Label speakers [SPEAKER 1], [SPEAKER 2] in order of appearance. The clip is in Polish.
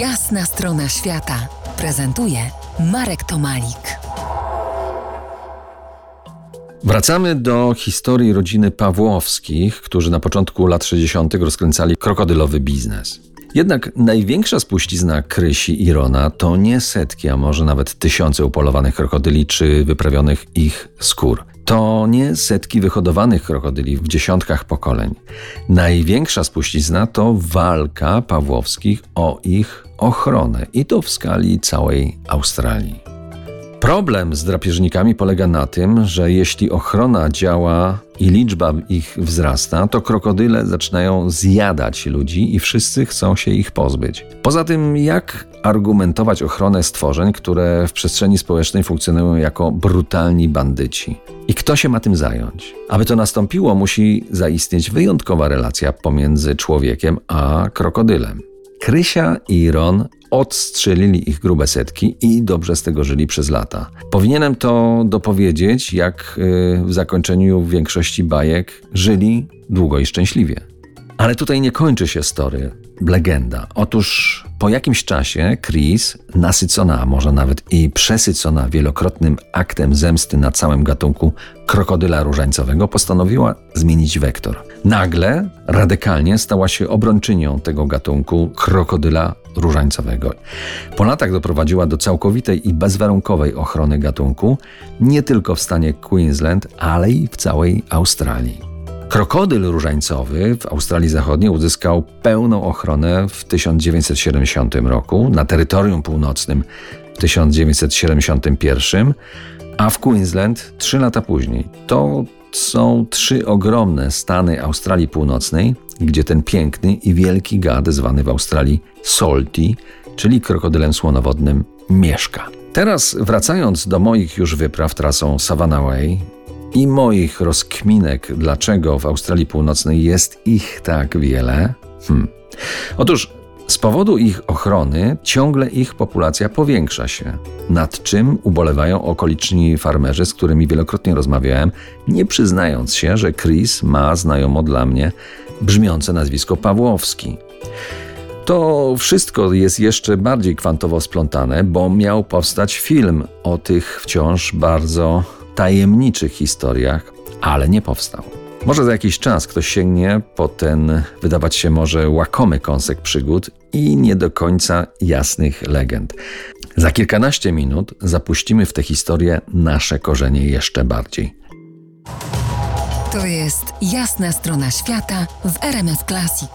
[SPEAKER 1] Jasna strona świata prezentuje Marek Tomalik.
[SPEAKER 2] Wracamy do historii rodziny Pawłowskich, którzy na początku lat 60. rozkręcali krokodylowy biznes. Jednak największa spuścizna Krysi i Rona to nie setki, a może nawet tysiące upolowanych krokodyli czy wyprawionych ich skór. To nie setki wyhodowanych krokodyli w dziesiątkach pokoleń. Największa spuścizna to walka Pawłowskich o ich ochronę i to w skali całej Australii. Problem z drapieżnikami polega na tym, że jeśli ochrona działa i liczba ich wzrasta, to krokodyle zaczynają zjadać ludzi i wszyscy chcą się ich pozbyć. Poza tym, jak argumentować ochronę stworzeń, które w przestrzeni społecznej funkcjonują jako brutalni bandyci? I kto się ma tym zająć? Aby to nastąpiło, musi zaistnieć wyjątkowa relacja pomiędzy człowiekiem a krokodylem. Krysia i Ron odstrzelili ich grube setki i dobrze z tego żyli przez lata. Powinienem to dopowiedzieć, jak y, w zakończeniu większości bajek żyli długo i szczęśliwie. Ale tutaj nie kończy się story, legenda. Otóż po jakimś czasie Chris, nasycona, może nawet i przesycona wielokrotnym aktem zemsty na całym gatunku krokodyla różańcowego, postanowiła zmienić wektor. Nagle, radykalnie stała się obrończynią tego gatunku krokodyla różańcowego. Po latach doprowadziła do całkowitej i bezwarunkowej ochrony gatunku, nie tylko w stanie Queensland, ale i w całej Australii. Krokodyl różańcowy w Australii Zachodniej uzyskał pełną ochronę w 1970 roku, na terytorium północnym w 1971, a w Queensland trzy lata później. To są trzy ogromne stany Australii Północnej, gdzie ten piękny i wielki gad zwany w Australii Salty, czyli krokodylem słonowodnym, mieszka. Teraz wracając do moich już wypraw trasą Savannah Way, i moich rozkminek, dlaczego w Australii Północnej jest ich tak wiele? Hmm. Otóż z powodu ich ochrony ciągle ich populacja powiększa się, nad czym ubolewają okoliczni farmerzy, z którymi wielokrotnie rozmawiałem, nie przyznając się, że Chris ma znajomo dla mnie brzmiące nazwisko Pawłowski. To wszystko jest jeszcze bardziej kwantowo splątane, bo miał powstać film o tych wciąż bardzo tajemniczych historiach, ale nie powstał. Może za jakiś czas ktoś sięgnie po ten, wydawać się może, łakomy kąsek przygód i nie do końca jasnych legend. Za kilkanaście minut zapuścimy w tę historię nasze korzenie jeszcze bardziej.
[SPEAKER 1] To jest jasna strona świata w RMS Classic.